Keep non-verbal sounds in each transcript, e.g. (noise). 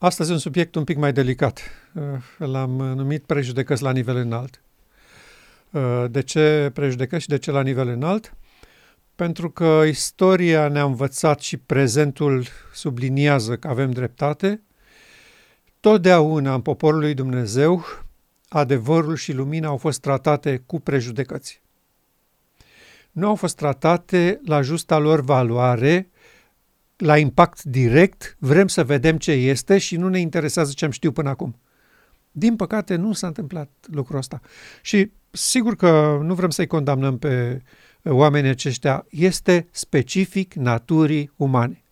Astăzi un subiect un pic mai delicat. Uh, l-am numit prejudecăți la nivel înalt. Uh, de ce prejudecăți și de ce la nivel înalt? Pentru că istoria ne-a învățat și prezentul subliniază că avem dreptate. Totdeauna în poporul lui Dumnezeu, adevărul și lumina au fost tratate cu prejudecăți. Nu au fost tratate la justa lor valoare, la impact direct, vrem să vedem ce este și nu ne interesează ce am știut până acum. Din păcate, nu s-a întâmplat lucrul ăsta. Și sigur că nu vrem să-i condamnăm pe oamenii aceștia. Este specific naturii umane.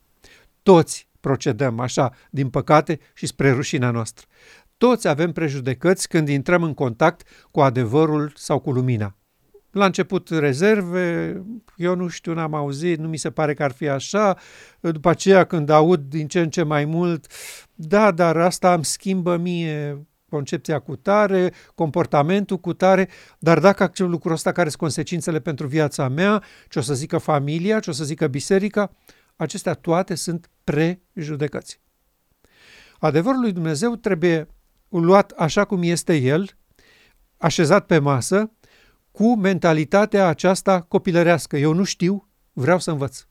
Toți procedăm așa, din păcate și spre rușinea noastră. Toți avem prejudecăți când intrăm în contact cu adevărul sau cu lumina. La început rezerve, eu nu știu, n-am auzit, nu mi se pare că ar fi așa. După aceea când aud din ce în ce mai mult, da, dar asta îmi schimbă mie concepția cu tare, comportamentul cu tare, dar dacă acel lucru ăsta care sunt consecințele pentru viața mea, ce o să zică familia, ce o să zică biserica, acestea toate sunt prejudecăți. Adevărul lui Dumnezeu trebuie luat așa cum este el, așezat pe masă, cu mentalitatea aceasta copilărească. Eu nu știu, vreau să învăț.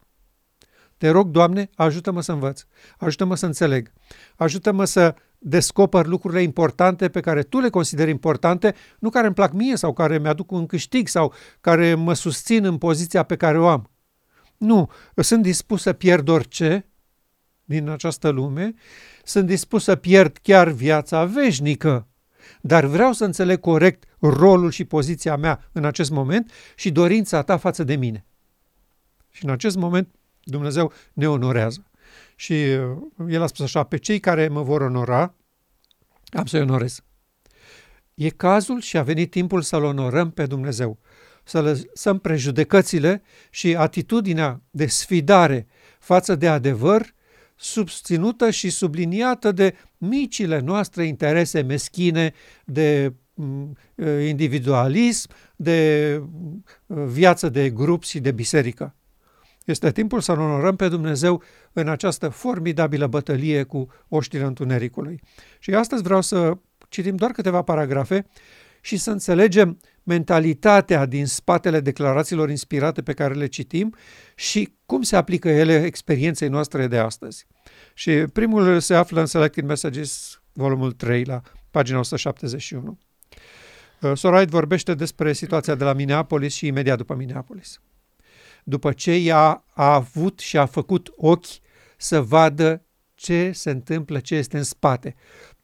Te rog, Doamne, ajută-mă să învăț, ajută-mă să înțeleg, ajută-mă să descoper lucrurile importante pe care tu le consideri importante, nu care îmi plac mie sau care mi-aduc un câștig sau care mă susțin în poziția pe care o am. Nu, sunt dispus să pierd orice din această lume, sunt dispus să pierd chiar viața veșnică dar vreau să înțeleg corect rolul și poziția mea în acest moment și dorința ta față de mine. Și în acest moment Dumnezeu ne onorează. Și uh, el a spus așa, pe cei care mă vor onora, am să-i onorez. E cazul și a venit timpul să-L onorăm pe Dumnezeu, să lăsăm prejudecățile și atitudinea de sfidare față de adevăr susținută și subliniată de micile noastre interese meschine de mm, individualism, de mm, viață de grup și de biserică. Este timpul să onorăm pe Dumnezeu în această formidabilă bătălie cu oștile întunericului. Și astăzi vreau să citim doar câteva paragrafe și să înțelegem mentalitatea din spatele declarațiilor inspirate pe care le citim și cum se aplică ele experienței noastre de astăzi. Și primul se află în Selected Messages, volumul 3, la pagina 171. Uh, Sorait vorbește despre situația de la Minneapolis și imediat după Minneapolis. După ce ea a avut și a făcut ochi să vadă ce se întâmplă, ce este în spate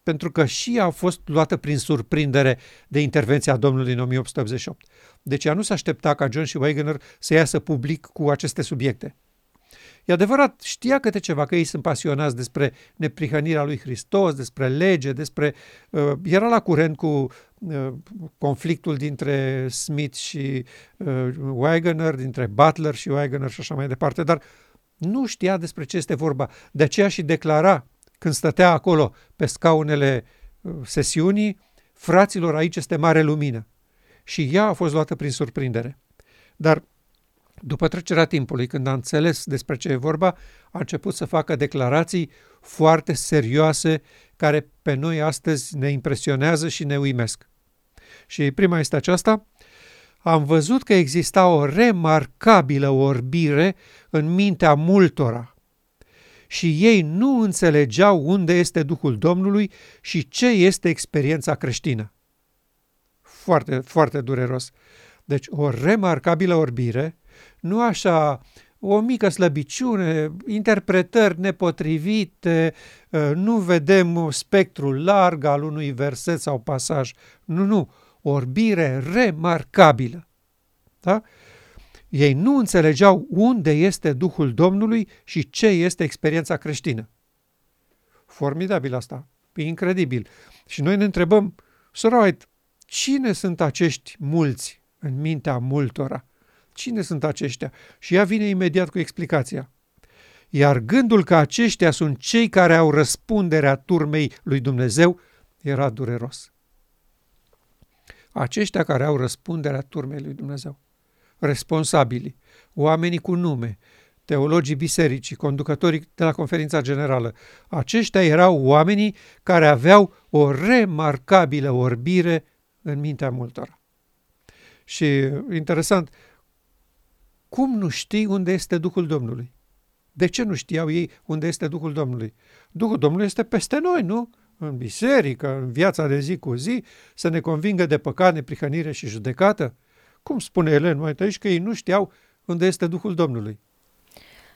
pentru că și ea a fost luată prin surprindere de intervenția Domnului în 1888. Deci ea nu se aștepta ca John și Wagner să iasă public cu aceste subiecte. E adevărat, știa câte ceva, că ei sunt pasionați despre neprihănirea lui Hristos, despre lege, despre... Uh, era la curent cu uh, conflictul dintre Smith și uh, Wagner, dintre Butler și Wagner și așa mai departe, dar nu știa despre ce este vorba. De aceea și declara când stătea acolo pe scaunele uh, sesiunii, fraților, aici este mare lumină. Și ea a fost luată prin surprindere. Dar după trecerea timpului, când a înțeles despre ce e vorba, a început să facă declarații foarte serioase care pe noi astăzi ne impresionează și ne uimesc. Și prima este aceasta, am văzut că exista o remarcabilă orbire în mintea multora și ei nu înțelegeau unde este Duhul Domnului și ce este experiența creștină. Foarte, foarte dureros. Deci o remarcabilă orbire, nu așa o mică slăbiciune, interpretări nepotrivite, ă, nu vedem spectrul larg al unui verset sau pasaj. Nu, nu, orbire remarcabilă. Da? Ei nu înțelegeau unde este Duhul Domnului și ce este experiența creștină. Formidabil asta, e incredibil. Și noi ne întrebăm, Soroit, cine sunt acești mulți în mintea multora? Cine sunt aceștia? Și ea vine imediat cu explicația. Iar gândul că aceștia sunt cei care au răspunderea turmei lui Dumnezeu era dureros. Aceștia care au răspunderea turmei lui Dumnezeu responsabili, oamenii cu nume, teologii bisericii, conducătorii de la conferința generală. Aceștia erau oamenii care aveau o remarcabilă orbire în mintea multora. Și interesant, cum nu știi unde este Duhul Domnului? De ce nu știau ei unde este Duhul Domnului? Duhul Domnului este peste noi, nu? În biserică, în viața de zi cu zi, să ne convingă de păcat, neprihănire și judecată? Cum spune Elen mai aici că ei nu știau unde este Duhul Domnului?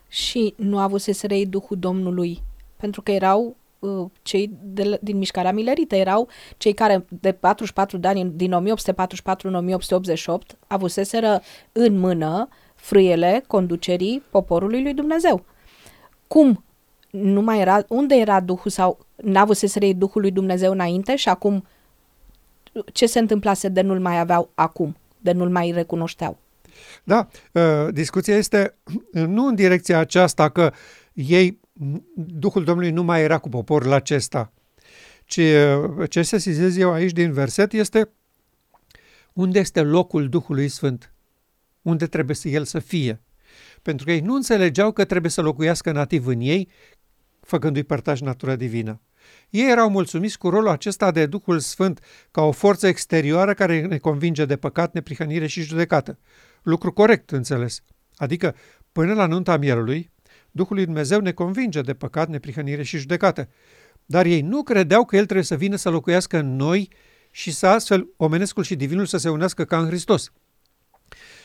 Și nu avuseseră ei Duhul Domnului, pentru că erau uh, cei de, din mișcarea milerită, erau cei care de 44 de ani, din 1844 în 1888, avuseseră în mână frâiele conducerii poporului lui Dumnezeu. Cum nu mai era, unde era Duhul sau n-avuseseră ei Duhul lui Dumnezeu înainte și acum ce se întâmplase de nu-l mai aveau acum, de nu-l mai recunoșteau? Da, uh, discuția este (clears throat) nu în direcția aceasta că ei, Duhul Domnului nu mai era cu poporul acesta, ci uh, ce se sizez eu aici din verset este unde este locul Duhului Sfânt, unde trebuie să el să fie. Pentru că ei nu înțelegeau că trebuie să locuiască nativ în ei, făcându-i părtași natura divină. Ei erau mulțumiți cu rolul acesta de Duhul Sfânt ca o forță exterioară care ne convinge de păcat, neprihănire și judecată. Lucru corect, înțeles. Adică, până la nunta mielului, Duhul lui Dumnezeu ne convinge de păcat, neprihănire și judecată. Dar ei nu credeau că El trebuie să vină să locuiască în noi și să astfel omenescul și divinul să se unească ca în Hristos.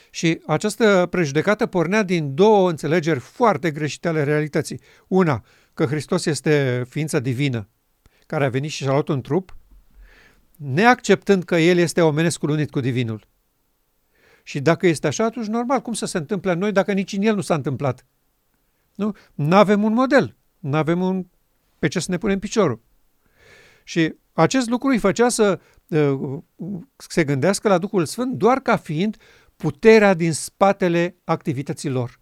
Și această prejudecată pornea din două înțelegeri foarte greșite ale realității. Una, că Hristos este ființa divină, care a venit și și-a luat un trup, neacceptând că El este omenescul unit cu divinul. Și dacă este așa, atunci normal, cum să se întâmple în noi dacă nici în El nu s-a întâmplat? Nu? Nu avem un model, nu avem un pe ce să ne punem piciorul. Și acest lucru îi făcea să uh, se gândească la Duhul Sfânt doar ca fiind puterea din spatele activităților.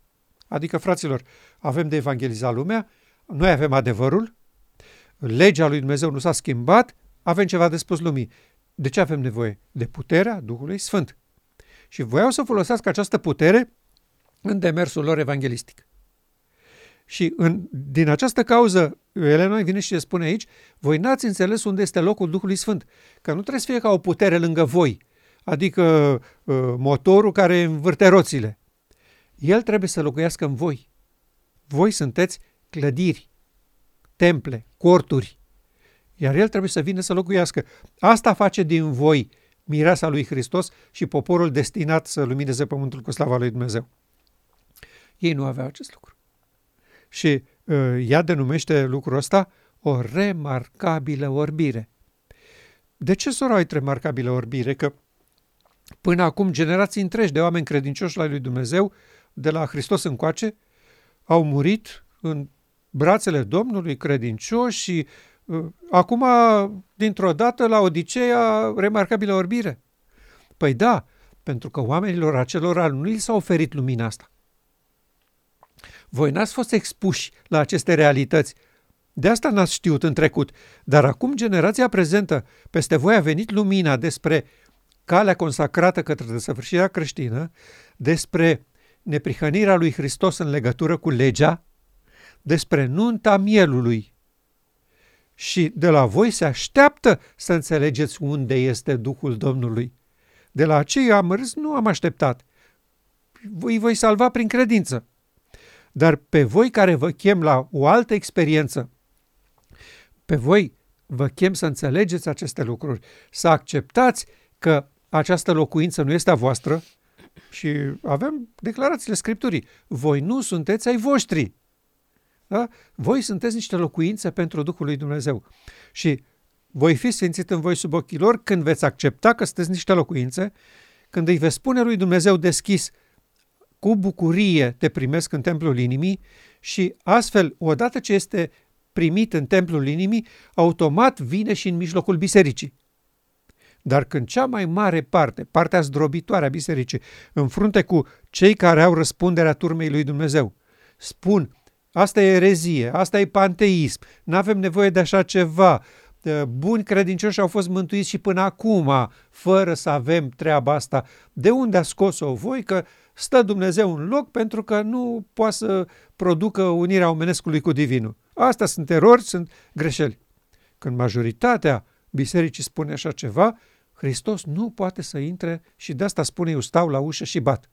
Adică, fraților, avem de evangelizat lumea, noi avem adevărul, legea lui Dumnezeu nu s-a schimbat, avem ceva de spus lumii. De ce avem nevoie? De puterea Duhului Sfânt. Și voiau să folosească această putere în demersul lor evanghelistic. Și în, din această cauză, Elena vine și spune aici, voi n-ați înțeles unde este locul Duhului Sfânt, că nu trebuie să fie ca o putere lângă voi, adică uh, motorul care învârte roțile. El trebuie să locuiască în voi. Voi sunteți clădiri, temple, corturi, iar El trebuie să vină să locuiască. Asta face din voi mireasa lui Hristos și poporul destinat să lumineze pământul cu slava lui Dumnezeu. Ei nu aveau acest lucru. Și uh, ea denumește lucrul ăsta o remarcabilă orbire. De ce să ai remarcabilă orbire? Că până acum generații întregi de oameni credincioși la lui Dumnezeu, de la Hristos încoace, au murit în brațele Domnului credincioși și uh, acum, dintr-o dată, la Odiseea, remarcabilă orbire. Păi da, pentru că oamenilor acelora nu li s-a oferit lumina asta. Voi n-ați fost expuși la aceste realități. De asta n-ați știut în trecut. Dar acum generația prezentă, peste voi a venit lumina despre calea consacrată către desăvârșirea creștină, despre neprihănirea lui Hristos în legătură cu legea, despre nunta mielului. Și de la voi se așteaptă să înțelegeți unde este Duhul Domnului. De la acei amărâți nu am așteptat. Îi voi salva prin credință. Dar pe voi care vă chem la o altă experiență, pe voi vă chem să înțelegeți aceste lucruri, să acceptați că această locuință nu este a voastră și avem declarațiile Scripturii. Voi nu sunteți ai voștri. Da? Voi sunteți niște locuințe pentru Duhul lui Dumnezeu. Și voi fi sfințit în voi sub ochii lor când veți accepta că sunteți niște locuințe, când îi veți spune lui Dumnezeu deschis, cu bucurie te primesc în templul inimii și astfel, odată ce este primit în templul inimii, automat vine și în mijlocul bisericii. Dar când cea mai mare parte, partea zdrobitoare a bisericii, în frunte cu cei care au răspunderea turmei lui Dumnezeu, spun, asta e erezie, asta e panteism, nu avem nevoie de așa ceva, buni credincioși au fost mântuiți și până acum, fără să avem treaba asta. De unde a scos-o voi? Că stă Dumnezeu în loc pentru că nu poate să producă unirea omenescului cu divinul. Astea sunt erori, sunt greșeli. Când majoritatea bisericii spune așa ceva, Hristos nu poate să intre și de asta spune eu stau la ușă și bat.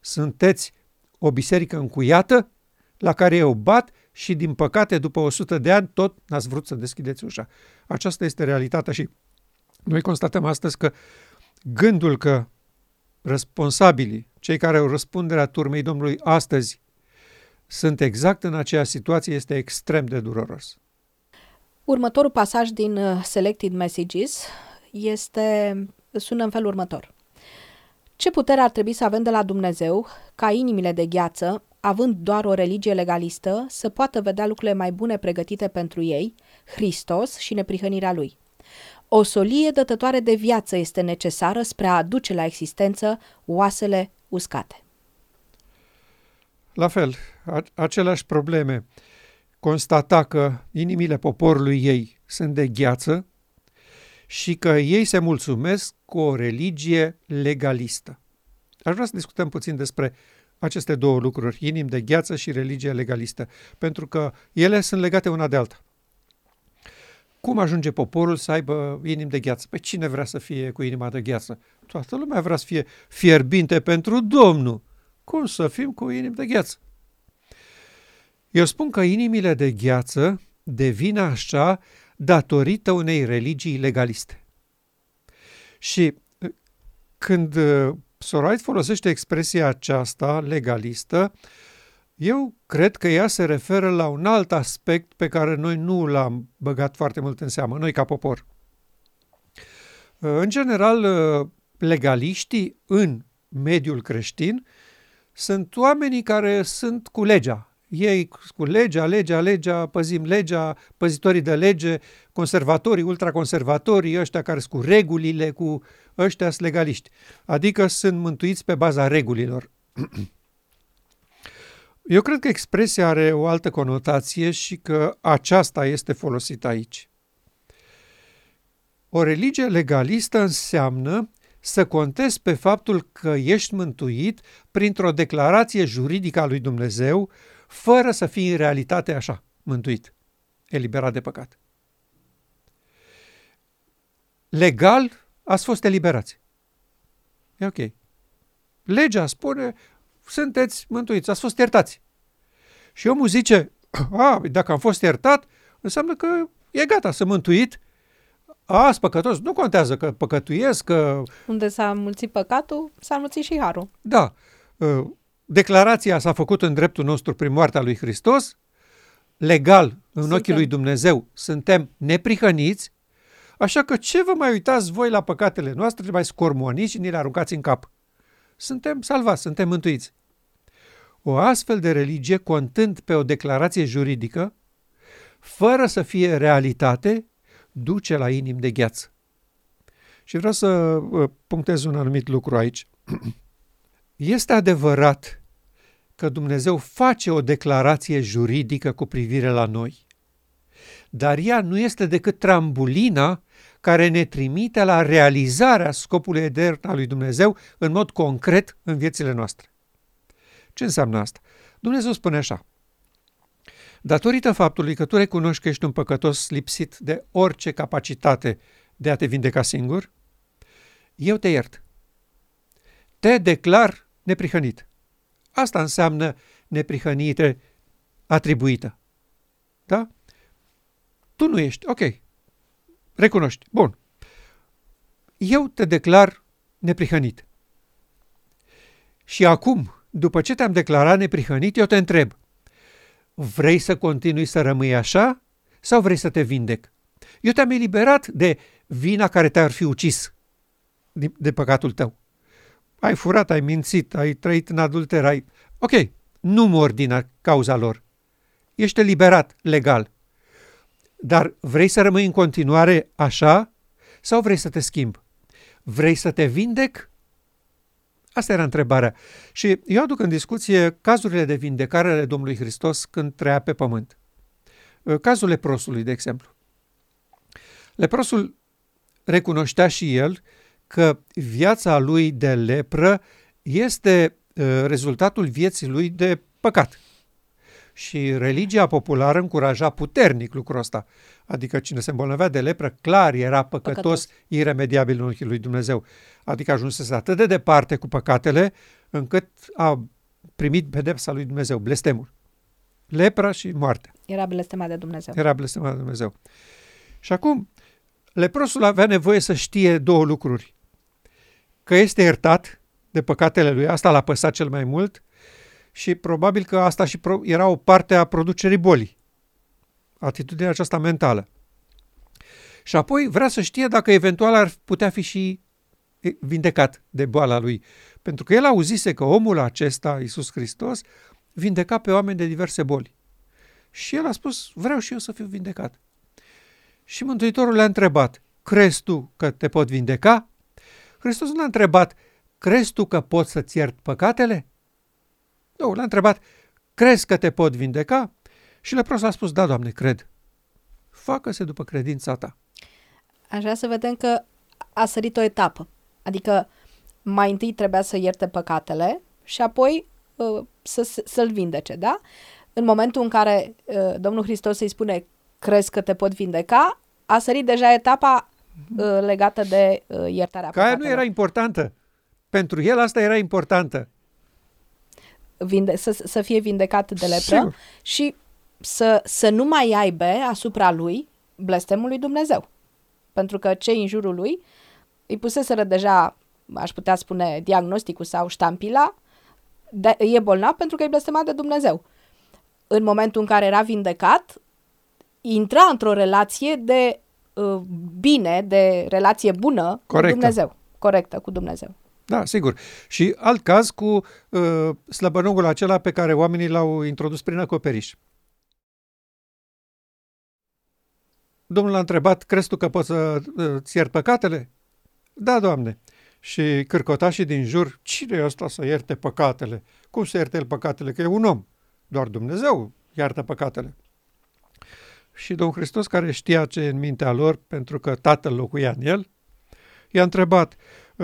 Sunteți o biserică încuiată la care eu bat și din păcate după 100 de ani tot n-ați vrut să deschideți ușa. Aceasta este realitatea și noi constatăm astăzi că gândul că responsabilii, cei care au răspunderea turmei Domnului astăzi, sunt exact în aceeași situație, este extrem de dureros. Următorul pasaj din uh, Selected Messages este, sună în felul următor. Ce putere ar trebui să avem de la Dumnezeu ca inimile de gheață, având doar o religie legalistă, să poată vedea lucrurile mai bune pregătite pentru ei, Hristos și neprihănirea Lui? O solie dătătoare de viață este necesară spre a aduce la existență oasele uscate. La fel, aceleași probleme. Constata că inimile poporului ei sunt de gheață și că ei se mulțumesc cu o religie legalistă. Aș vrea să discutăm puțin despre aceste două lucruri, inimi de gheață și religie legalistă, pentru că ele sunt legate una de alta. Cum ajunge poporul să aibă inimi de gheață? Păi cine vrea să fie cu inima de gheață? Toată lumea vrea să fie fierbinte pentru Domnul. Cum să fim cu inimi de gheață? Eu spun că inimile de gheață devin așa datorită unei religii legaliste. Și uh, când uh, Sorait folosește expresia aceasta legalistă, eu cred că ea se referă la un alt aspect pe care noi nu l-am băgat foarte mult în seamă, noi ca popor. În general, legaliștii în mediul creștin sunt oamenii care sunt cu legea. Ei cu legea, legea, legea, păzim legea, păzitorii de lege, conservatorii, ultraconservatorii, ăștia care sunt cu regulile, cu ăștia sunt legaliști. Adică sunt mântuiți pe baza regulilor. (clears throat) Eu cred că expresia are o altă conotație și că aceasta este folosită aici. O religie legalistă înseamnă să contezi pe faptul că ești mântuit printr-o declarație juridică a lui Dumnezeu, fără să fii în realitate așa, mântuit, eliberat de păcat. Legal ați fost eliberați. E ok. Legea spune, sunteți mântuiți, ați fost iertați. Și omul zice, (clears throat) a, dacă am fost iertat, înseamnă că e gata, să mântuit, a, păcătos, nu contează că păcătuiesc, că... Unde s-a mulțit păcatul, s-a mulțit și harul. Da. Ă, declarația s-a făcut în dreptul nostru prin moartea lui Hristos, legal, în suntem. ochii lui Dumnezeu, suntem neprihăniți, așa că ce vă mai uitați voi la păcatele noastre, mai scormoniți și ni le aruncați în cap? Suntem salvați, suntem mântuiți. O astfel de religie, contând pe o declarație juridică, fără să fie realitate, duce la inim de gheață. Și vreau să uh, punctez un anumit lucru aici. (clears throat) Este adevărat că Dumnezeu face o declarație juridică cu privire la noi, dar ea nu este decât trambulina care ne trimite la realizarea scopului etern al lui Dumnezeu în mod concret în viețile noastre. Ce înseamnă asta? Dumnezeu spune așa. Datorită faptului că tu recunoști că ești un păcătos lipsit de orice capacitate de a te vindeca singur, eu te iert. Te declar neprihănit. Asta înseamnă neprihănire atribuită. Da? Tu nu ești. Ok. Recunoști. Bun. Eu te declar neprihănit. Și acum, după ce te-am declarat neprihănit, eu te întreb, vrei să continui să rămâi așa sau vrei să te vindec? Eu te-am eliberat de vina care te-ar fi ucis de, de păcatul tău. Ai furat, ai mințit, ai trăit în adulter, ai... Ok, nu mor din cauza lor. Ești eliberat legal. Dar vrei să rămâi în continuare așa sau vrei să te schimbi? Vrei să te vindec Asta era întrebarea. Și eu aduc în discuție cazurile de vindecare ale Domnului Hristos când trăia pe pământ. Uh, cazul leprosului, de exemplu. Leprosul recunoștea și el că viața lui de lepră este rezultatul vieții lui de păcat. Și religia populară încuraja puternic lucrul ăsta. Adică cine se îmbolnăvea de lepră, clar era păcătos, păcătos. iremediabil în ochii lui Dumnezeu. Adică ajunsese atât de departe cu păcatele, încât a primit pedepsa lui Dumnezeu, blestemul. Lepra și moartea. Era blestemat de Dumnezeu. Era blestemat de Dumnezeu. Și acum, leprosul avea nevoie să știe două lucruri. Că este iertat de păcatele lui, asta l-a păsat cel mai mult și probabil că asta și era o parte a producerii bolii. Atitudinea aceasta mentală. Și apoi vrea să știe dacă eventual ar putea fi și vindecat de boala lui. Pentru că el auzise că omul acesta, Iisus Hristos, vindeca pe oameni de diverse boli. Și el a spus, vreau și eu să fiu vindecat. Și Mântuitorul le-a întrebat, crezi tu că te pot vindeca? Hristos nu l-a întrebat, crezi tu că pot să-ți iert păcatele? Nu, l-a întrebat, crezi că te pot vindeca? Și lepros a spus, da, Doamne, cred. Facă-se după credința ta. Aș vrea să vedem că a sărit o etapă. Adică mai întâi trebuia să ierte păcatele și apoi uh, să, să-l vindece, da? În momentul în care uh, Domnul Hristos îi spune crezi că te pot vindeca, a sărit deja etapa uh, legată de uh, iertarea Care nu era importantă. Pentru el asta era importantă. Vinde, să, să fie vindecat de lepră Sigur. și să, să nu mai aibă asupra lui blestemul lui Dumnezeu. Pentru că cei în jurul lui îi puseseră deja, aș putea spune, diagnosticul sau ștampila, de, e bolnav pentru că e blestemat de Dumnezeu. În momentul în care era vindecat, intra într-o relație de uh, bine, de relație bună Corectă. cu Dumnezeu. Corectă cu Dumnezeu. Da, sigur. Și alt caz cu uh, slăbănogul acela pe care oamenii l-au introdus prin acoperiș. Domnul a întrebat, crezi tu că poți să-ți iert păcatele? Da, Doamne. Și cârcotașii din jur, cine e ăsta să ierte păcatele? Cum să ierte el păcatele? Că e un om. Doar Dumnezeu iartă păcatele. Și Domnul Hristos, care știa ce e în mintea lor, pentru că Tatăl locuia în el, i-a întrebat,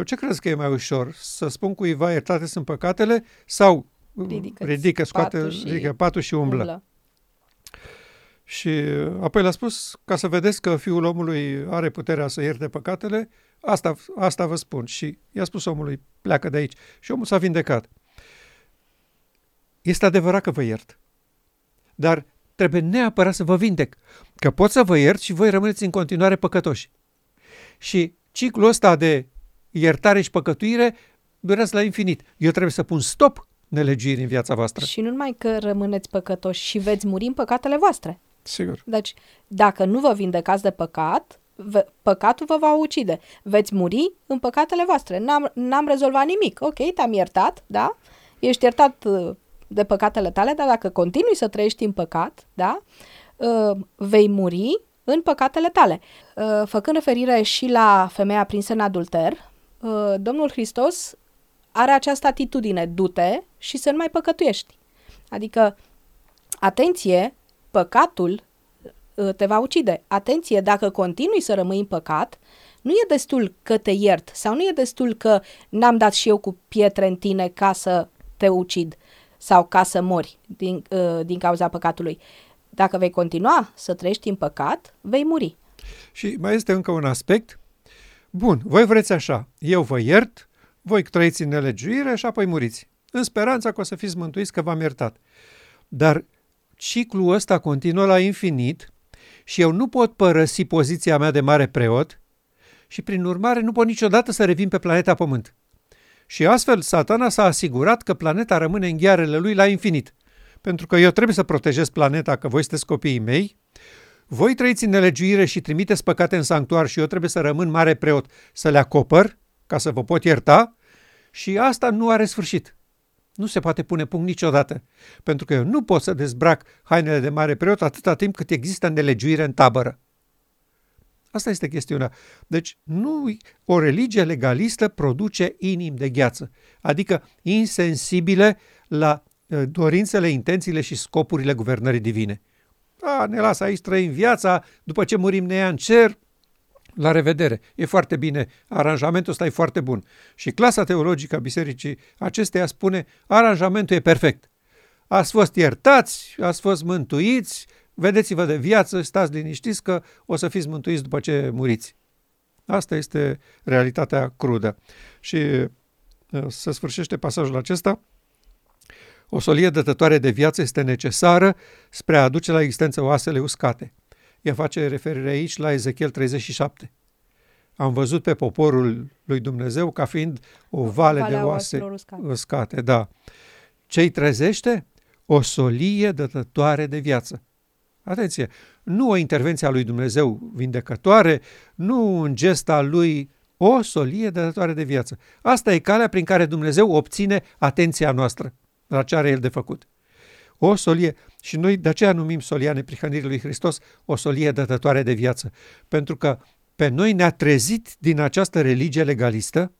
ce crezi că e mai ușor? Să spun cuiva iertate sunt păcatele sau ridică, ridică scoate, patul și, ridică patul și umblă? umblă. Și apoi le-a spus, ca să vedeți că Fiul omului are puterea să ierte păcatele, asta, asta vă spun. Și i-a spus omului, pleacă de aici. Și omul s-a vindecat. Este adevărat că vă iert. Dar trebuie neapărat să vă vindec, că pot să vă iert și voi rămâneți în continuare păcătoși. Și ciclul ăsta de iertare și păcătuire durează la infinit. Eu trebuie să pun stop nelegirii în viața voastră. Și nu numai că rămâneți păcătoși și veți muri în păcatele voastre. Sigur. Deci, dacă nu vă vindecați de păcat, păcatul vă va ucide. Veți muri în păcatele voastre. N-am, n-am rezolvat nimic. Ok, te-am iertat, da? Ești iertat uh, de păcatele tale, dar dacă continui să trăiești în păcat, da? Uh, vei muri în păcatele tale. Uh, făcând referire și la femeia prinsă în adulter, Domnul Hristos are această atitudine, du-te și să nu mai păcătuiești. Adică, atenție, păcatul uh, te va ucide. Atenție, dacă continui să rămâi în păcat, nu e destul că te iert sau nu e destul că n-am dat și eu cu pietre în tine ca să te ucid sau ca să mori din, uh, din cauza păcatului. Dacă vei continua să trăiești în păcat, vei muri. Și mai este încă un aspect. Bun, voi vreți așa, eu vă iert, voi trăiți în nelegiuire și apoi muriți, în speranța că o să fiți mântuiți că v-am iertat. Dar ciclul ăsta continuă la infinit și eu nu pot părăsi poziția mea de mare preot și prin urmare nu pot niciodată să revin pe planeta Pământ. Și astfel satana s-a asigurat că planeta rămâne în ghearele lui la infinit. Pentru că eu trebuie să protejez planeta, că voi sunteți copiii mei, voi trăiți în nelegiuire și trimiteți păcate în sanctuar și eu trebuie să rămân mare preot să le acopăr, ca să vă pot ierta, și asta nu are sfârșit. Nu se poate pune punct niciodată, pentru că eu nu pot să dezbrac hainele de mare preot atâta timp cât există nelegiuire în tabără. Asta este chestiunea. Deci nu o religie legalistă produce inimi de gheață, adică insensibile la uh, dorințele, intențiile și scopurile guvernării divine. A, ne lasă aici trăim viața, după ce murim ne ia în cer La revedere, e foarte bine, aranjamentul ăsta e foarte bun. Și clasa teologică a bisericii acesteia spune, aranjamentul e perfect. Ați fost iertați, ați fost mântuiți, vedeți-vă de viață, stați liniștiți că o să fiți mântuiți după ce muriți. Asta este realitatea crudă. Și uh, se sfârșește pasajul acesta. O solie dătătoare de viață este necesară spre a aduce la existență oasele uscate. Ea face referire aici la Ezechiel 37. Am văzut pe poporul lui Dumnezeu ca fiind o vale Valea de oase oaselor uscate. uscate. Da. Ce-i trezește? O solie dătătoare de viață. Atenție! Nu o intervenție a lui Dumnezeu vindecătoare, nu un gest al lui, o solie dătătoare de viață. Asta e calea prin care Dumnezeu obține atenția noastră la ce are El de făcut. O solie, și noi de aceea numim solia neprihănirii lui Hristos o solie dătătoare de viață, pentru că pe noi ne-a trezit din această religie legalistă,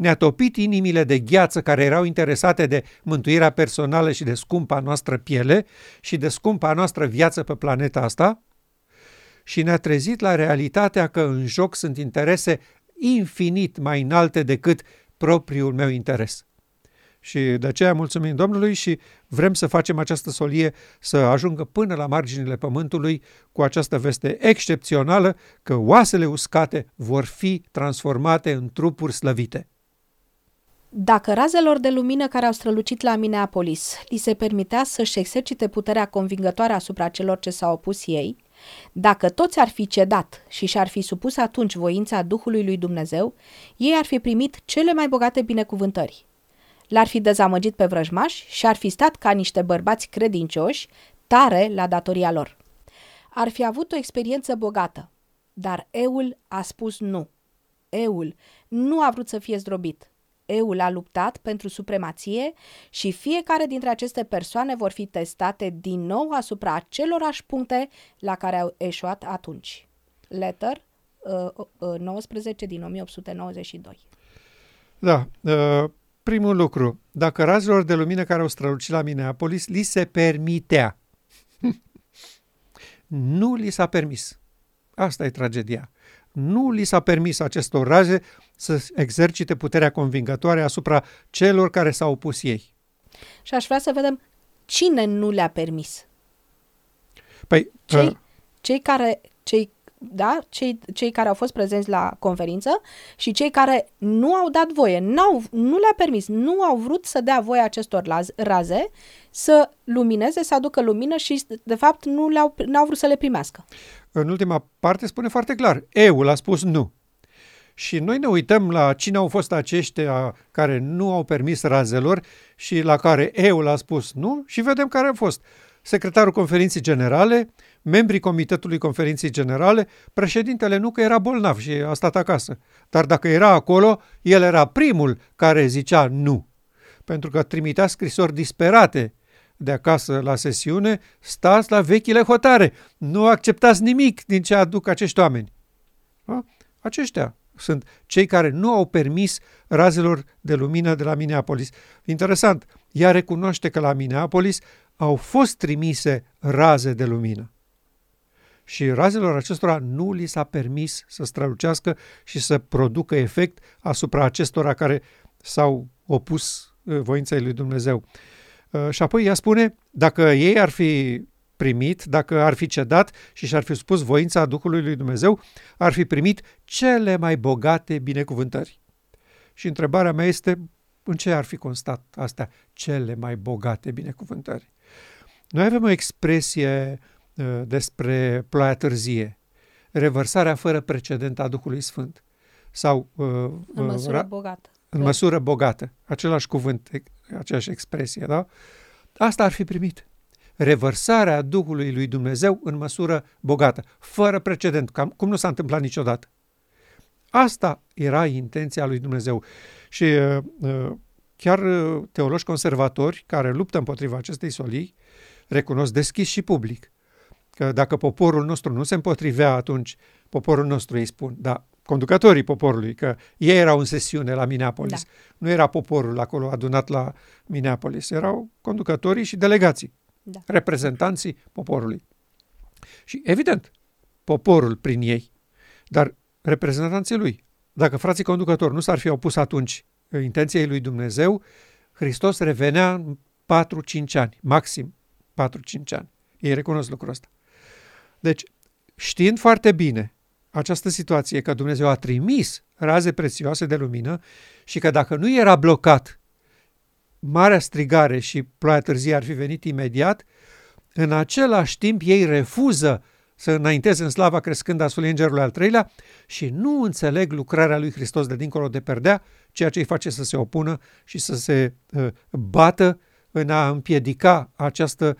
ne-a topit inimile de gheață care erau interesate de mântuirea personală și de scumpa noastră piele și de scumpa noastră viață pe planeta asta și ne-a trezit la realitatea că în joc sunt interese infinit mai înalte decât propriul meu interes. Și de aceea mulțumim Domnului și vrem să facem această solie să ajungă până la marginile pământului cu această veste excepțională că oasele uscate vor fi transformate în trupuri slăvite. Dacă razelor de lumină care au strălucit la Minneapolis li se permitea să-și exercite puterea convingătoare asupra celor ce s-au opus ei, dacă toți ar fi cedat și și-ar fi supus atunci voința Duhului lui Dumnezeu, ei ar fi primit cele mai bogate binecuvântări. L-ar fi dezamăgit pe vrăjmași și ar fi stat ca niște bărbați credincioși, tare la datoria lor. Ar fi avut o experiență bogată, dar Eul a spus nu. Eul nu a vrut să fie zdrobit. Eul a luptat pentru supremație și fiecare dintre aceste persoane vor fi testate din nou asupra acelorași puncte la care au eșuat atunci. Letter uh, uh, 19 din 1892. Da, uh, primul lucru, dacă razilor de lumină care au strălucit la Minneapolis li se permitea, (laughs) nu li s-a permis. Asta e tragedia. Nu li s-a permis acestor raze să exercite puterea convingătoare asupra celor care s-au opus ei. Și aș vrea să vedem cine nu le-a permis. Păi, Cei, uh, cei care, cei, da, cei, cei care au fost prezenți la conferință și cei care nu au dat voie, n-au, nu le-a permis, nu au vrut să dea voie acestor laz, raze să lumineze, să aducă lumină și, de fapt, nu le-au, n-au vrut să le primească. în ultima parte spune foarte clar, Eul a spus nu. Și noi ne uităm la cine au fost aceștia care nu au permis razelor și la care Eul a spus nu și vedem care a fost. Secretarul conferinței generale, membrii comitetului conferinței generale, președintele nu că era bolnav și a stat acasă. Dar dacă era acolo, el era primul care zicea nu. Pentru că trimitea scrisori disperate de acasă la sesiune, stați la vechile hotare, nu acceptați nimic din ce aduc acești oameni. Da? Aceștia sunt cei care nu au permis razelor de lumină de la Minneapolis. Interesant, ea recunoaște că la Minneapolis au fost trimise raze de lumină. Și razelor acestora nu li s-a permis să strălucească și să producă efect asupra acestora care s-au opus uh, voinței lui Dumnezeu. Uh, Și apoi ea spune, dacă ei ar fi primit, dacă ar fi cedat și și-ar fi spus voința Duhului lui Dumnezeu, ar fi primit cele mai bogate binecuvântări. Și întrebarea mea este, în ce ar fi constat astea cele mai bogate binecuvântări? Noi avem o expresie uh, despre ploaia târzie, revărsarea fără precedent a Duhului Sfânt sau uh, În uh, măsură ra- bogată. în măsură bogată, același cuvânt, e- aceeași expresie, da? Asta ar fi primit. Revărsarea Duhului lui Dumnezeu în măsură bogată, fără precedent, cam cum nu s-a întâmplat niciodată. Asta era intenția lui Dumnezeu. Și uh, uh, chiar uh, teologi conservatori care luptă împotriva acestei solii recunosc deschis și public că dacă poporul nostru nu se împotrivea atunci, poporul nostru îi spun, da, conducătorii poporului, că ei erau în sesiune la Minneapolis. Da. Nu era poporul acolo adunat la Minneapolis, erau conducătorii și delegații, Da. reprezentanții poporului. Și evident, poporul prin ei. Dar reprezentanții lui. Dacă frații conducători nu s-ar fi opus atunci intenției lui Dumnezeu, Hristos revenea în 4-5 ani, maxim 4-5 ani. Ei recunosc lucrul ăsta. Deci, știind foarte bine această situație că Dumnezeu a trimis raze prețioase de lumină și că dacă nu era blocat, marea strigare și ploaia târzie ar fi venit imediat, în același timp ei refuză să înainteze în slava crescând a Sfântului Îngerului al treilea și nu înțeleg lucrarea lui Hristos de dincolo de perdea, ceea ce îi face să se opună și să se uh, bată în a împiedica această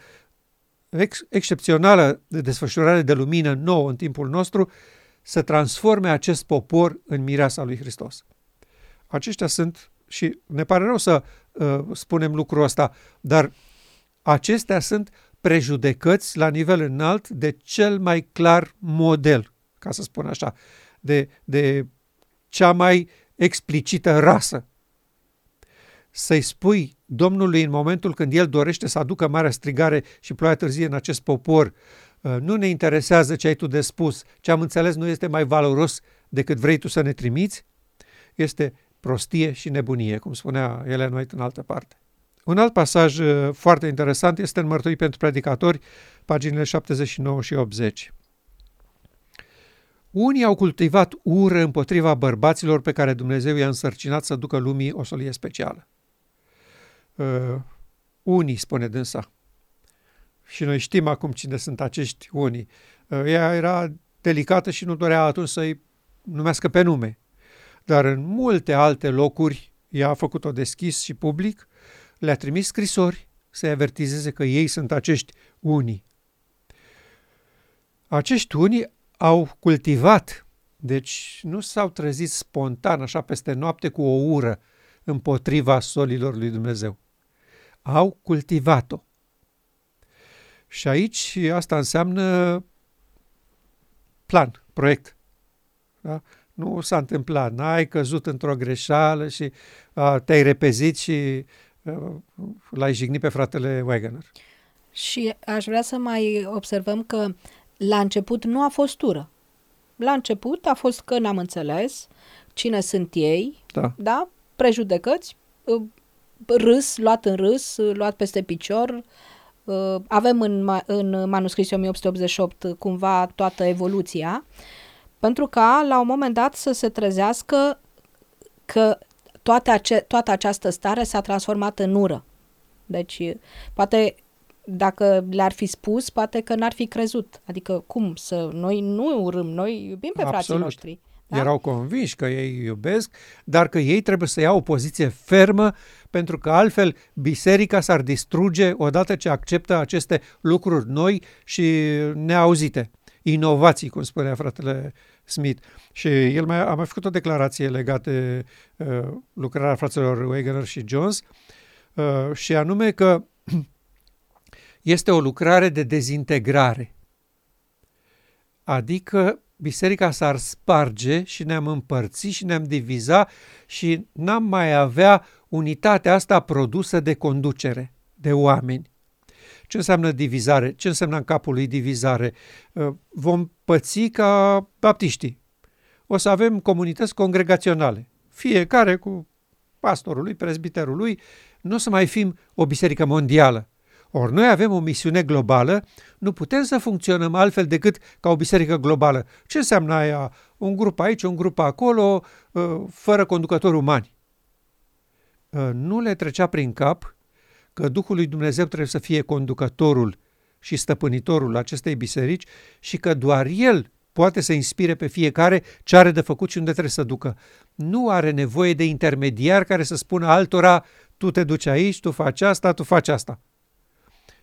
ex- excepțională de desfășurare de lumină nouă în timpul nostru, să transforme acest popor în mireasa lui Hristos. Aceștia sunt, și ne pare rău să uh, spunem lucrul ăsta, dar acestea sunt prejudecăți la nivel înalt de cel mai clar model, ca să spun așa, de, de cea mai explicită rasă. Să-i spui Domnului în momentul când El dorește să aducă marea strigare și ploaia târzie în acest popor, uh, nu ne interesează ce ai tu de spus, ce am înțeles nu este mai valoros decât vrei tu să ne trimiți, este prostie și nebunie, cum spunea Ellen White în altă parte. Un alt pasaj uh, foarte interesant este în Mărturii pentru Predicatori, paginile 79 și 80. Unii au cultivat ură împotriva bărbaților pe care Dumnezeu i-a însărcinat să ducă lumii o solie specială. Uh, unii, spune dânsa. Și noi știm acum cine sunt acești unii. Uh, ea era delicată și nu dorea atunci să-i numească pe nume. Dar în multe alte locuri ea a făcut-o deschis și public le-a trimis scrisori să-i avertizeze că ei sunt acești unii. Acești unii au cultivat, deci nu s-au trezit spontan, așa peste noapte, cu o ură împotriva solilor lui Dumnezeu. Au cultivat-o. Și aici asta înseamnă plan, proiect. Da? Nu s-a întâmplat, n-ai căzut într-o greșeală și uh, te-ai repezit și l-ai jignit pe fratele Wegener. Și aș vrea să mai observăm că la început nu a fost ură. La început a fost că n-am înțeles cine sunt ei, da, da? prejudecăți, uh, râs, luat în râs, uh, luat peste picior. Uh, avem în, în manuscrisul 1888 cumva toată evoluția, pentru ca la un moment dat să se trezească că toate ace- toată această stare s-a transformat în ură. Deci, poate dacă le-ar fi spus, poate că n-ar fi crezut. Adică, cum să... Noi nu urâm, noi iubim pe Absolut. frații noștri. Da? Erau convinși că ei iubesc, dar că ei trebuie să iau o poziție fermă, pentru că altfel biserica s-ar distruge odată ce acceptă aceste lucruri noi și neauzite. Inovații, cum spunea fratele Smith. Și el mai, a mai făcut o declarație legată de uh, lucrarea fraților Wegener și Jones uh, și anume că (clears throat) este o lucrare de dezintegrare. Adică biserica s-ar sparge și ne-am împărțit și ne-am diviza și n-am mai avea unitatea asta produsă de conducere, de oameni. Ce înseamnă divizare? Ce înseamnă în capul lui divizare? Uh, vom păți ca baptiștii. O să avem comunități congregaționale, fiecare cu pastorul lui, prezbiterul lui, nu o să mai fim o biserică mondială. Ori noi avem o misiune globală, nu putem să funcționăm altfel decât ca o biserică globală. Ce înseamnă aia? Un grup aici, un grup acolo, uh, fără conducători umani. Uh, nu le trecea prin cap că Duhul lui Dumnezeu trebuie să fie conducătorul și stăpânitorul acestei biserici și că doar El poate să inspire pe fiecare ce are de făcut și unde trebuie să ducă. Nu are nevoie de intermediar care să spună altora, tu te duci aici, tu faci asta, tu faci asta.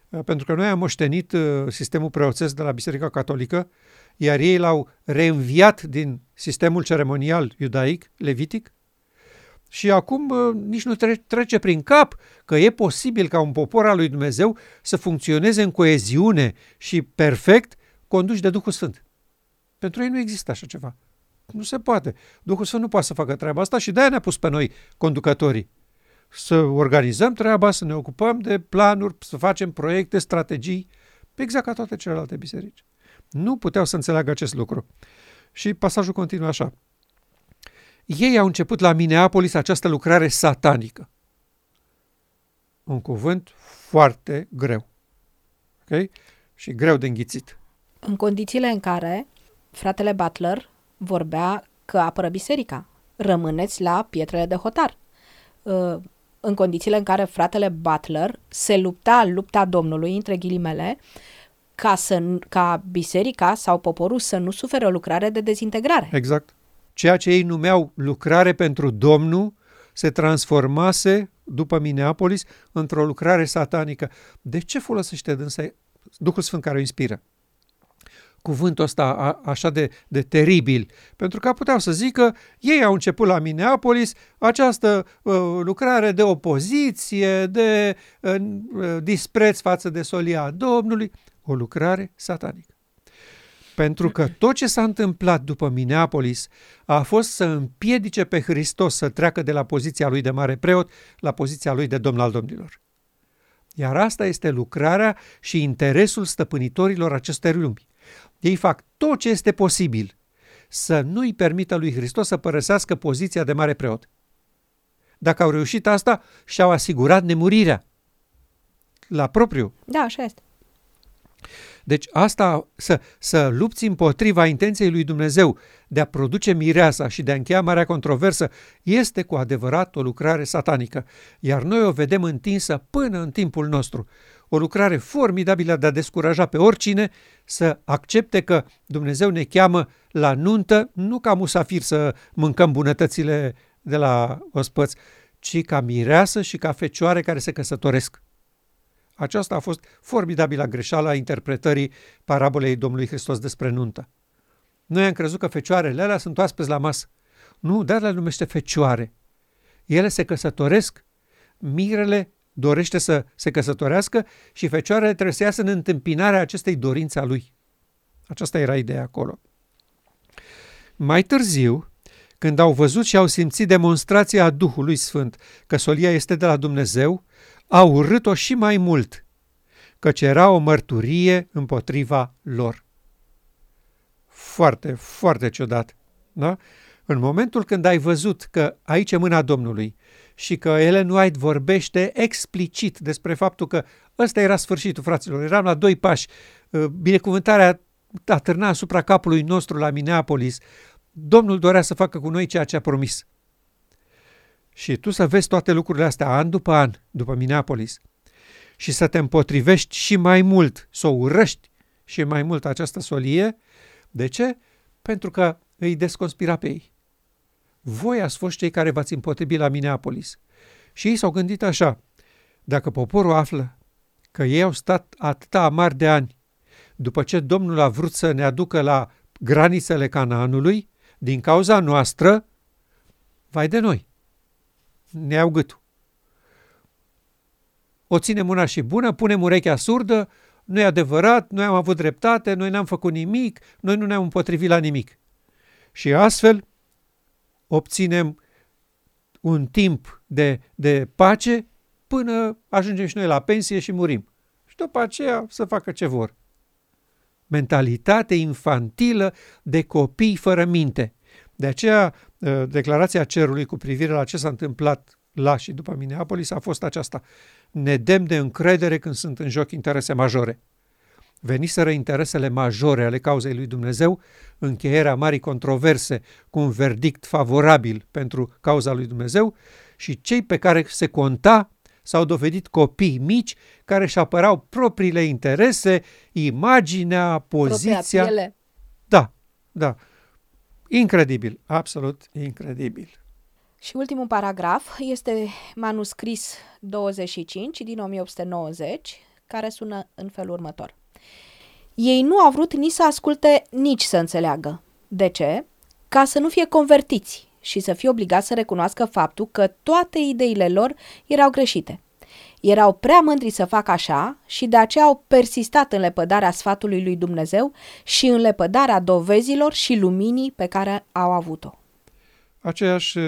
Uh, pentru că noi am moștenit uh, sistemul preoțesc de la Biserica Catolică, iar ei l-au reînviat din sistemul ceremonial iudaic, levitic, și acum nici nu trece prin cap că e posibil ca un popor al lui Dumnezeu să funcționeze în coeziune și perfect conduși de Duhul Sfânt. Pentru ei nu există așa ceva. Nu se poate. Duhul Sfânt nu poate să facă treaba asta și de-aia ne-a pus pe noi conducătorii. Să organizăm treaba, să ne ocupăm de planuri, să facem proiecte, strategii, exact ca toate celelalte biserici. Nu puteau să înțeleagă acest lucru. Și pasajul continuă așa. Ei au început la Minneapolis această lucrare satanică. Un cuvânt foarte greu. Ok? Și greu de înghițit. În condițiile în care fratele Butler vorbea că apără biserica. Rămâneți la pietrele de hotar. Uh, în condițiile în care fratele Butler se lupta lupta Domnului, între ghilimele, ca, să, ca biserica sau poporul să nu sufere o lucrare de dezintegrare. Exact. Ceea ce ei numeau lucrare pentru Domnul se transformase, după Minneapolis, într-o lucrare satanică. De ce folosește dânsa Duhul Sfânt care o inspiră? cuvântul ăsta a, așa de, de teribil, pentru că puteau să zică, ei au început la Minneapolis această uh, lucrare de opoziție, de uh, dispreț față de solia Domnului, o lucrare satanică. Pentru că tot ce s-a întâmplat după Minneapolis a fost să împiedice pe Hristos să treacă de la poziția lui de mare preot la poziția lui de domn al domnilor. Iar asta este lucrarea și interesul stăpânitorilor acestei lumi. Ei fac tot ce este posibil să nu-i permită lui Hristos să părăsească poziția de mare preot. Dacă au reușit asta, și-au asigurat nemurirea la propriu. Da, așa este. Deci asta, să, să lupți împotriva intenției lui Dumnezeu de a produce mireasa și de a încheia marea controversă, este cu adevărat o lucrare satanică, iar noi o vedem întinsă până în timpul nostru. O lucrare formidabilă de a descuraja pe oricine să accepte că Dumnezeu ne cheamă la nuntă, nu ca musafir să mâncăm bunătățile de la ospăți, ci ca mireasă și ca fecioare care se căsătoresc. Aceasta a fost formidabilă greșeală a interpretării parabolei Domnului Hristos despre nuntă. Noi am crezut că fecioarele alea sunt oaspeți la masă. Nu, dar le numește fecioare. Ele se căsătoresc, mirele dorește să se căsătorească și fecioarele trebuie să iasă în întâmpinarea acestei dorințe a lui. Aceasta era ideea acolo. Mai târziu, când au văzut și au simțit demonstrația Duhului Sfânt că solia este de la Dumnezeu, au urât-o și mai mult, căci era o mărturie împotriva lor. Foarte, foarte ciudat. Da? În momentul când ai văzut că aici e mâna Domnului și că Ellen White vorbește explicit despre faptul că ăsta era sfârșitul, fraților, eram la doi pași, uh, binecuvântarea atârna asupra capului nostru la Minneapolis, Domnul dorea să facă cu noi ceea ce a promis și tu să vezi toate lucrurile astea an după an, după Minneapolis, și să te împotrivești și mai mult, să o urăști și mai mult această solie, de ce? Pentru că îi desconspira pe ei. Voi ați fost cei care v-ați împotrivit la Minneapolis. Și ei s-au gândit așa, dacă poporul află că ei au stat atâta amar de ani, după ce Domnul a vrut să ne aducă la granițele Canaanului, din cauza noastră, vai de noi ne iau gâtul. O ținem una și bună, punem urechea surdă, nu e adevărat, noi am avut dreptate, noi n-am făcut nimic, noi nu ne-am împotrivit la nimic. Și astfel obținem un timp de, de pace până ajungem și noi la pensie și murim. Și după aceea să facă ce vor. Mentalitate infantilă de copii fără minte. De aceea, ă, declarația cerului cu privire la ce s-a întâmplat la și după Minneapolis a fost aceasta. Ne dem de încredere când sunt în joc interese majore. Veniseră interesele majore ale cauzei lui Dumnezeu, încheierea marii controverse cu un verdict favorabil pentru cauza lui Dumnezeu și cei pe care se conta s-au dovedit copii mici care își apărau propriile interese, imaginea, poziția. Da, da. Incredibil, absolut incredibil. Și ultimul paragraf este manuscris 25 din 1890, care sună în felul următor. Ei nu au vrut nici să asculte, nici să înțeleagă. De ce? Ca să nu fie convertiți și să fie obligați să recunoască faptul că toate ideile lor erau greșite. Erau prea mândri să facă așa și de aceea au persistat în lepădarea sfatului lui Dumnezeu și în lepădarea dovezilor și luminii pe care au avut-o. Aceeași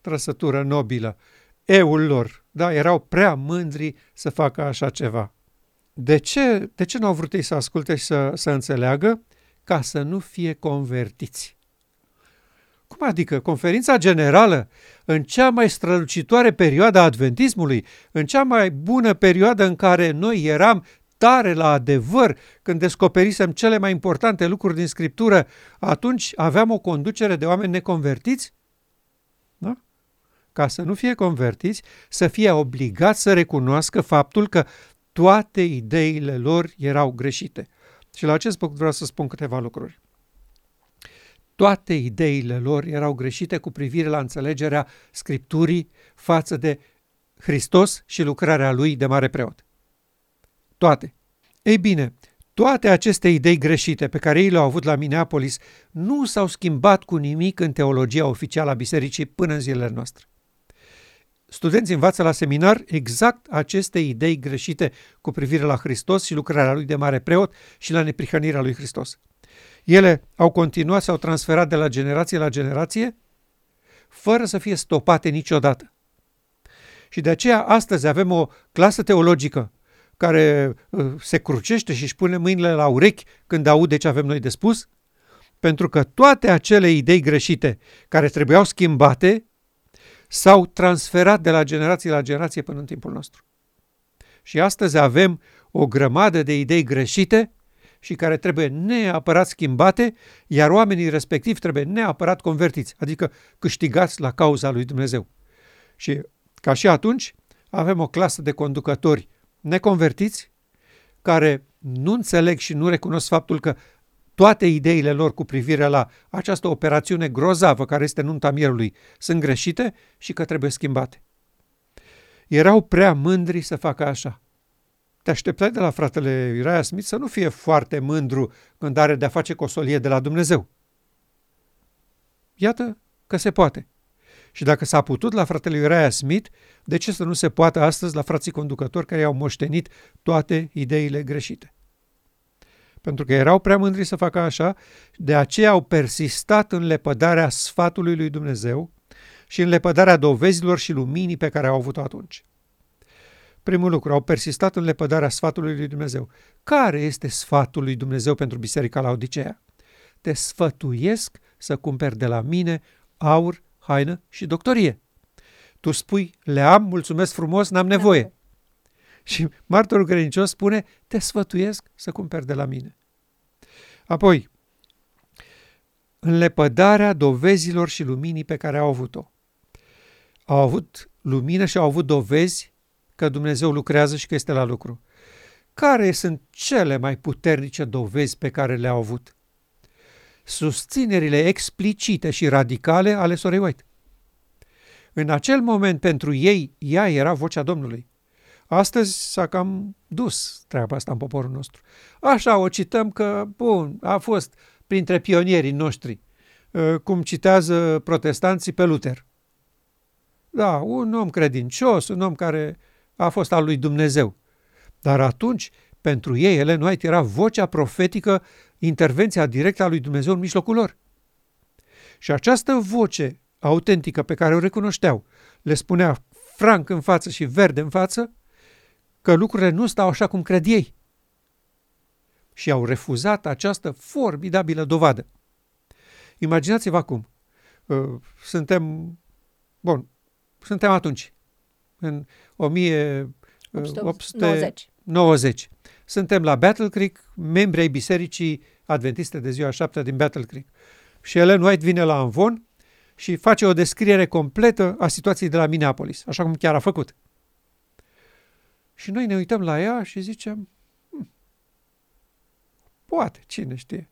trăsătură nobilă, eul lor, da, erau prea mândri să facă așa ceva. De ce, de ce nu au vrut ei să asculte și să, să înțeleagă? ca să nu fie convertiți. Cum adică? Conferința generală, în cea mai strălucitoare perioadă a adventismului, în cea mai bună perioadă în care noi eram tare la adevăr, când descoperisem cele mai importante lucruri din Scriptură, atunci aveam o conducere de oameni neconvertiți? Da? Ca să nu fie convertiți, să fie obligați să recunoască faptul că toate ideile lor erau greșite. Și la acest punct vreau să spun câteva lucruri. Toate ideile lor erau greșite cu privire la înțelegerea Scripturii față de Hristos și lucrarea lui de mare preot. Toate. Ei bine, toate aceste idei greșite pe care ei le-au avut la Minneapolis nu s-au schimbat cu nimic în teologia oficială a bisericii până în zilele noastre. Studenții învață la seminar exact aceste idei greșite cu privire la Hristos și lucrarea lui de mare preot și la neprihănirea lui Hristos. Ele au continuat, s-au transferat de la generație la generație, fără să fie stopate niciodată. Și de aceea astăzi avem o clasă teologică care uh, se crucește și își pune mâinile la urechi când aude ce avem noi de spus, pentru că toate acele idei greșite care trebuiau schimbate s-au transferat de la generație la generație până în timpul nostru. Și astăzi avem o grămadă de idei greșite și care trebuie neapărat schimbate, iar oamenii respectivi trebuie neapărat convertiți, adică câștigați la cauza lui Dumnezeu. Și ca și atunci, avem o clasă de conducători neconvertiți care nu înțeleg și nu recunosc faptul că toate ideile lor cu privire la această operațiune grozavă care este nunta mierului sunt greșite și că trebuie schimbate. Erau prea mândri să facă așa. Te așteptai de la fratele Uriah Smith să nu fie foarte mândru când are de-a face cosolie de la Dumnezeu. Iată că se poate. Și dacă s-a putut la fratele Uriah Smith, de ce să nu se poată astăzi la frații conducători care i-au moștenit toate ideile greșite? Pentru că erau prea mândri să facă așa, de aceea au persistat în lepădarea sfatului lui Dumnezeu și în lepădarea dovezilor și luminii pe care au avut-o atunci. Primul lucru, au persistat în lepădarea sfatului lui Dumnezeu. Care este sfatul lui Dumnezeu pentru Biserica la Odiceea? Te sfătuiesc să cumperi de la mine aur, haină și doctorie. Tu spui, le am, mulțumesc frumos, n-am nevoie. Și martorul credincios spune, te sfătuiesc să cumperi de la mine. Apoi, în lepădarea dovezilor și luminii pe care au avut-o. Au avut lumină și au avut dovezi că Dumnezeu lucrează și că este la lucru. Care sunt cele mai puternice dovezi pe care le-au avut? Susținerile explicite și radicale ale sorei White. În acel moment, pentru ei, ea era vocea Domnului. Astăzi s-a cam dus treaba asta în poporul nostru. Așa o cităm că, bun, a fost printre pionierii noștri, ă, cum citează protestanții pe Luther. Da, un om credincios, un om care a fost al lui Dumnezeu. Dar atunci, pentru ei, Ellen White era vocea profetică, intervenția directă a lui Dumnezeu în mijlocul lor. Și această voce autentică pe care o recunoșteau, le spunea franc în față și verde în față, că lucrurile nu stau așa cum cred ei. Și au refuzat această formidabilă dovadă. Imaginați-vă acum, uh, suntem, bun, suntem atunci, în 1890. Suntem la Battle Creek, membri ai Bisericii Adventiste de ziua 7 din Battle Creek. Și Ellen White vine la Anvon și face o descriere completă a situației de la Minneapolis, așa cum chiar a făcut. Și noi ne uităm la ea și zicem, hm, poate, cine știe.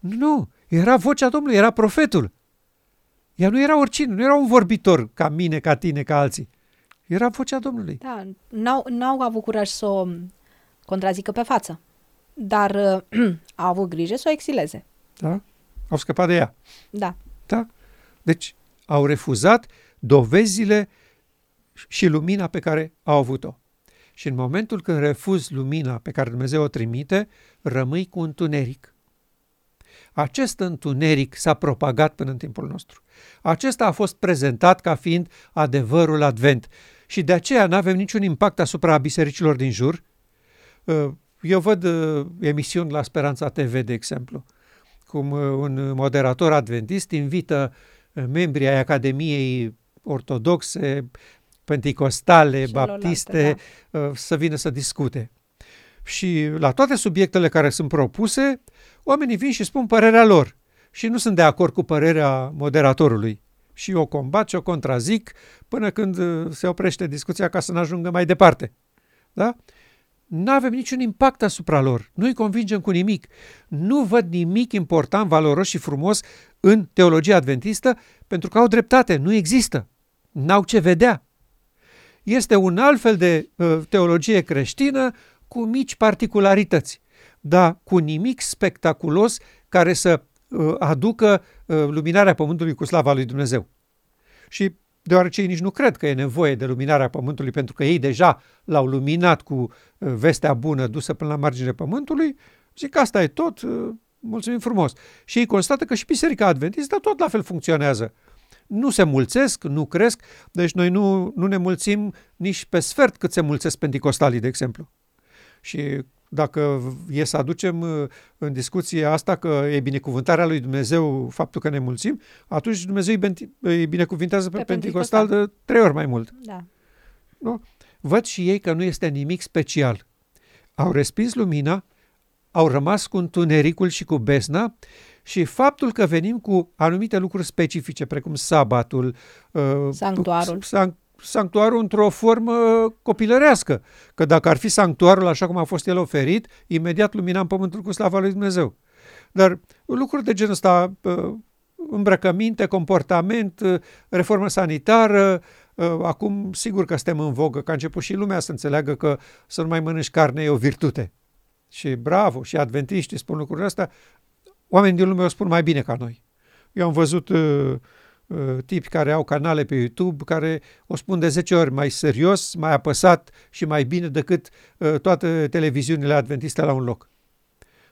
Nu, era vocea Domnului, era profetul. Ea nu era oricine, nu era un vorbitor ca mine, ca tine, ca alții. Era vocea Domnului. Da, n-au, n-au avut curaj să o contrazică pe față, dar uh, (clears throat) au avut grijă să o exileze. Da? Au scăpat de ea. Da. Da? Deci au refuzat dovezile și lumina pe care au avut-o. Și în momentul când refuzi lumina pe care Dumnezeu o trimite, rămâi cu întuneric. Acest întuneric s-a propagat până în timpul nostru. Acesta a fost prezentat ca fiind adevărul advent și de aceea nu avem niciun impact asupra bisericilor din jur. Uh, eu văd uh, emisiuni la Speranța TV, de exemplu, cum uh, un moderator adventist invită uh, membrii ai Academiei Ortodoxe, Pentecostale, Baptiste, da. Uh, să vină să discute. Și la toate subiectele care sunt propuse, oamenii vin și spun părerea lor și nu sunt de acord cu părerea moderatorului. Și o combat și o contrazic până când se oprește discuția ca să nu ajungă mai departe. Da? nu avem niciun impact asupra lor. Nu-i convingem cu nimic. Nu văd nimic important, valoros și frumos în teologia adventistă pentru că au dreptate. Nu există. N-au ce vedea. Este un alt fel de uh, teologie creștină cu mici particularități, dar cu nimic spectaculos care să uh, aducă uh, luminarea pământului cu slava lui Dumnezeu. Și deoarece ei nici nu cred că e nevoie de luminarea pământului, pentru că ei deja l-au luminat cu uh, vestea bună dusă până la marginile pământului, zic asta e tot, uh, mulțumim frumos. Și ei constată că și Biserica Adventistă tot la fel funcționează. Nu se mulțesc, nu cresc, deci noi nu, nu ne mulțim nici pe sfert cât se mulțesc penticostalii, de exemplu. Și dacă e să aducem uh, în discuție asta că e binecuvântarea lui Dumnezeu faptul că ne mulțim, atunci Dumnezeu îi binecuvintează pe, pe Pentecostal de trei ori mai mult. Da. Nu? Văd și ei că nu este nimic special. Au respins lumina, au rămas cu întunericul și cu besna și faptul că venim cu anumite lucruri specifice, precum sabatul, uh, sanctuarul, sanct, sanctuarul într-o formă copilărească. Că dacă ar fi sanctuarul așa cum a fost el oferit, imediat luminam pământul cu slava lui Dumnezeu. Dar lucruri de genul ăsta, îmbrăcăminte, comportament, reformă sanitară, acum sigur că suntem în vogă, că a început și lumea să înțeleagă că să nu mai mănânci carne e o virtute. Și bravo, și adventiștii spun lucrurile astea, oamenii din lume o spun mai bine ca noi. Eu am văzut uh, Uh, tipi care au canale pe YouTube care o spun de 10 ori mai serios, mai apăsat și mai bine decât uh, toate televiziunile adventiste la un loc.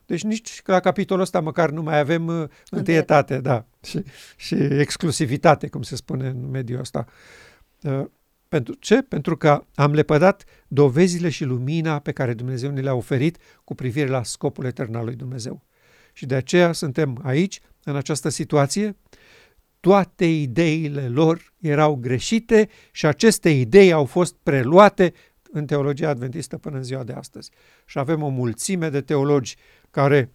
Deci nici la capitolul ăsta măcar nu mai avem uh, întâietate, da, și, și exclusivitate, cum se spune în mediul ăsta. Pentru ce? Pentru că am lepădat dovezile și lumina pe care Dumnezeu ne le-a oferit cu privire la scopul etern al lui Dumnezeu. Și de aceea suntem aici, în această situație, toate ideile lor erau greșite și aceste idei au fost preluate în teologia adventistă până în ziua de astăzi. Și avem o mulțime de teologi care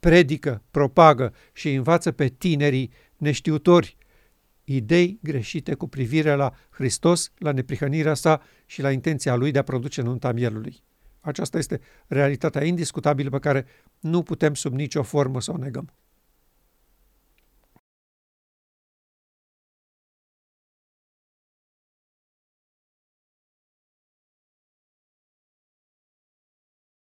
predică, propagă și învață pe tinerii neștiutori idei greșite cu privire la Hristos, la neprihănirea sa și la intenția lui de a produce nunta mielului. Aceasta este realitatea indiscutabilă pe care nu putem sub nicio formă să o negăm.